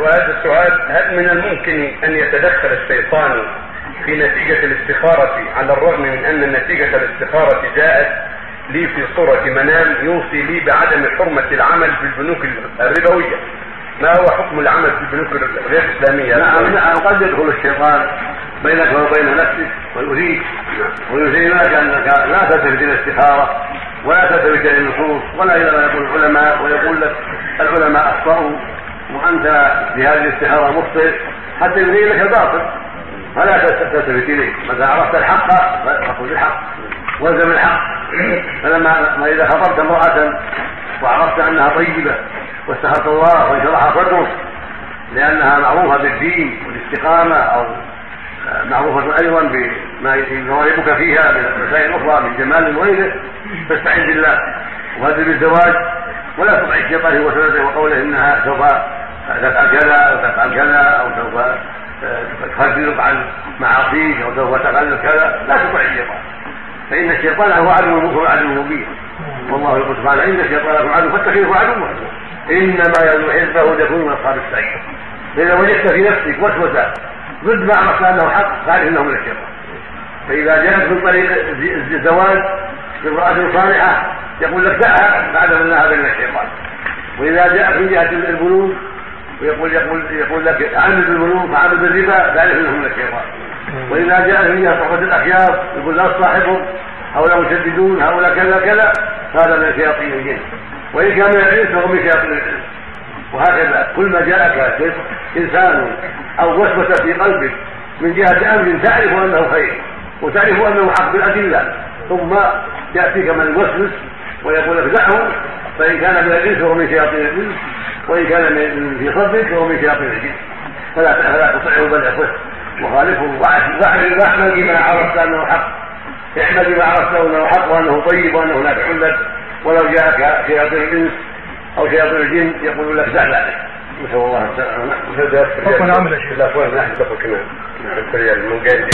وهذا السؤال هل من الممكن أن يتدخل الشيطان في نتيجة الاستخارة على الرغم من أن نتيجة الاستخارة جاءت لي في صورة منام يوصي لي بعدم حرمة العمل في البنوك الربوية؟ ما هو حكم العمل في البنوك غير الاسلامية؟ نعم نعم قد يدخل الشيطان بينك وبين نفسك ويريد ويزين لك انك لا تلتفت إلى الاستخارة ولا تلتفت إلى النصوص ولا إلى ما يقول العلماء ويقول لك العلماء أخطأوا. وأنت في هذه الاستخاره مخطئ حتى يبين لك الباطل. فلا تلتفت إليه. متى عرفت الحق فخذ الحق. وألزم الحق. فلما ما إذا خطبت امرأة وعرفت أنها طيبة واستخرت الله وانشرح صدرك لأنها معروفة بالدين والاستقامة أو معروفة أيضا بما يغالبك فيها من المسائل الأخرى من جمال وغيره فاستعن بالله. وهذا بالزواج. ولا تطع الشيطان هو سنته وقوله إنها سوف تفعل كذا أو تفعل كذا أو سوف تخرجك عن معاصيك أو سوف تفعل كذا لا تطع الشيطان. فإن الشيطان هو عدو مبين عدو مبين. والله يقول سبحانه إن الشيطان لكم عدو فاتخذوه عدوا. إنما يدعو حزبه ليكون من أصحاب السعير. فإذا وجدت في نفسك وسوسة ضد ما عرفت انه حق فاعرف إنه من الشيطان. فإذا جاءت من طريق الزواج بامراه صالحة يقول لك دعها بعد ان هذا من الشيطان. وإذا جاءت من جهة البنوك ويقول يقول يقول لك عامل بالبنوك وعامل بالربا تعرف انه من الشيطان. وإذا جاءت من جهة صحبة الأخيار يقول لا تصاحبهم هؤلاء مشددون هؤلاء كذا كذا هذا من شياطين الجن. وإن كان من الانس فهو من شياطين الانس وهكذا كل ما جاءك إنسان أو وسوسة في قلبك من جهة أمر تعرف أنه خير وتعرف أنه حق بالادله ثم يأتيك من يوسوس ويقول دعه فإن كان من الإنس فهو من شياطين الانس وإن كان من في صدرك فهو من شياطين الجن فلا فلا تطعه بل اخوه وخالفه واعمل بما عرفت أنه حق. اعمل بما عرفت أنه حق وأنه طيب وأنه نافع لك. ولو جاءك شياطين الإنس أو شياطين الجن يقول لك زعل عليك. نسأل الله حكم العمل يا شيخ. لا فوق نحن دخل كمان.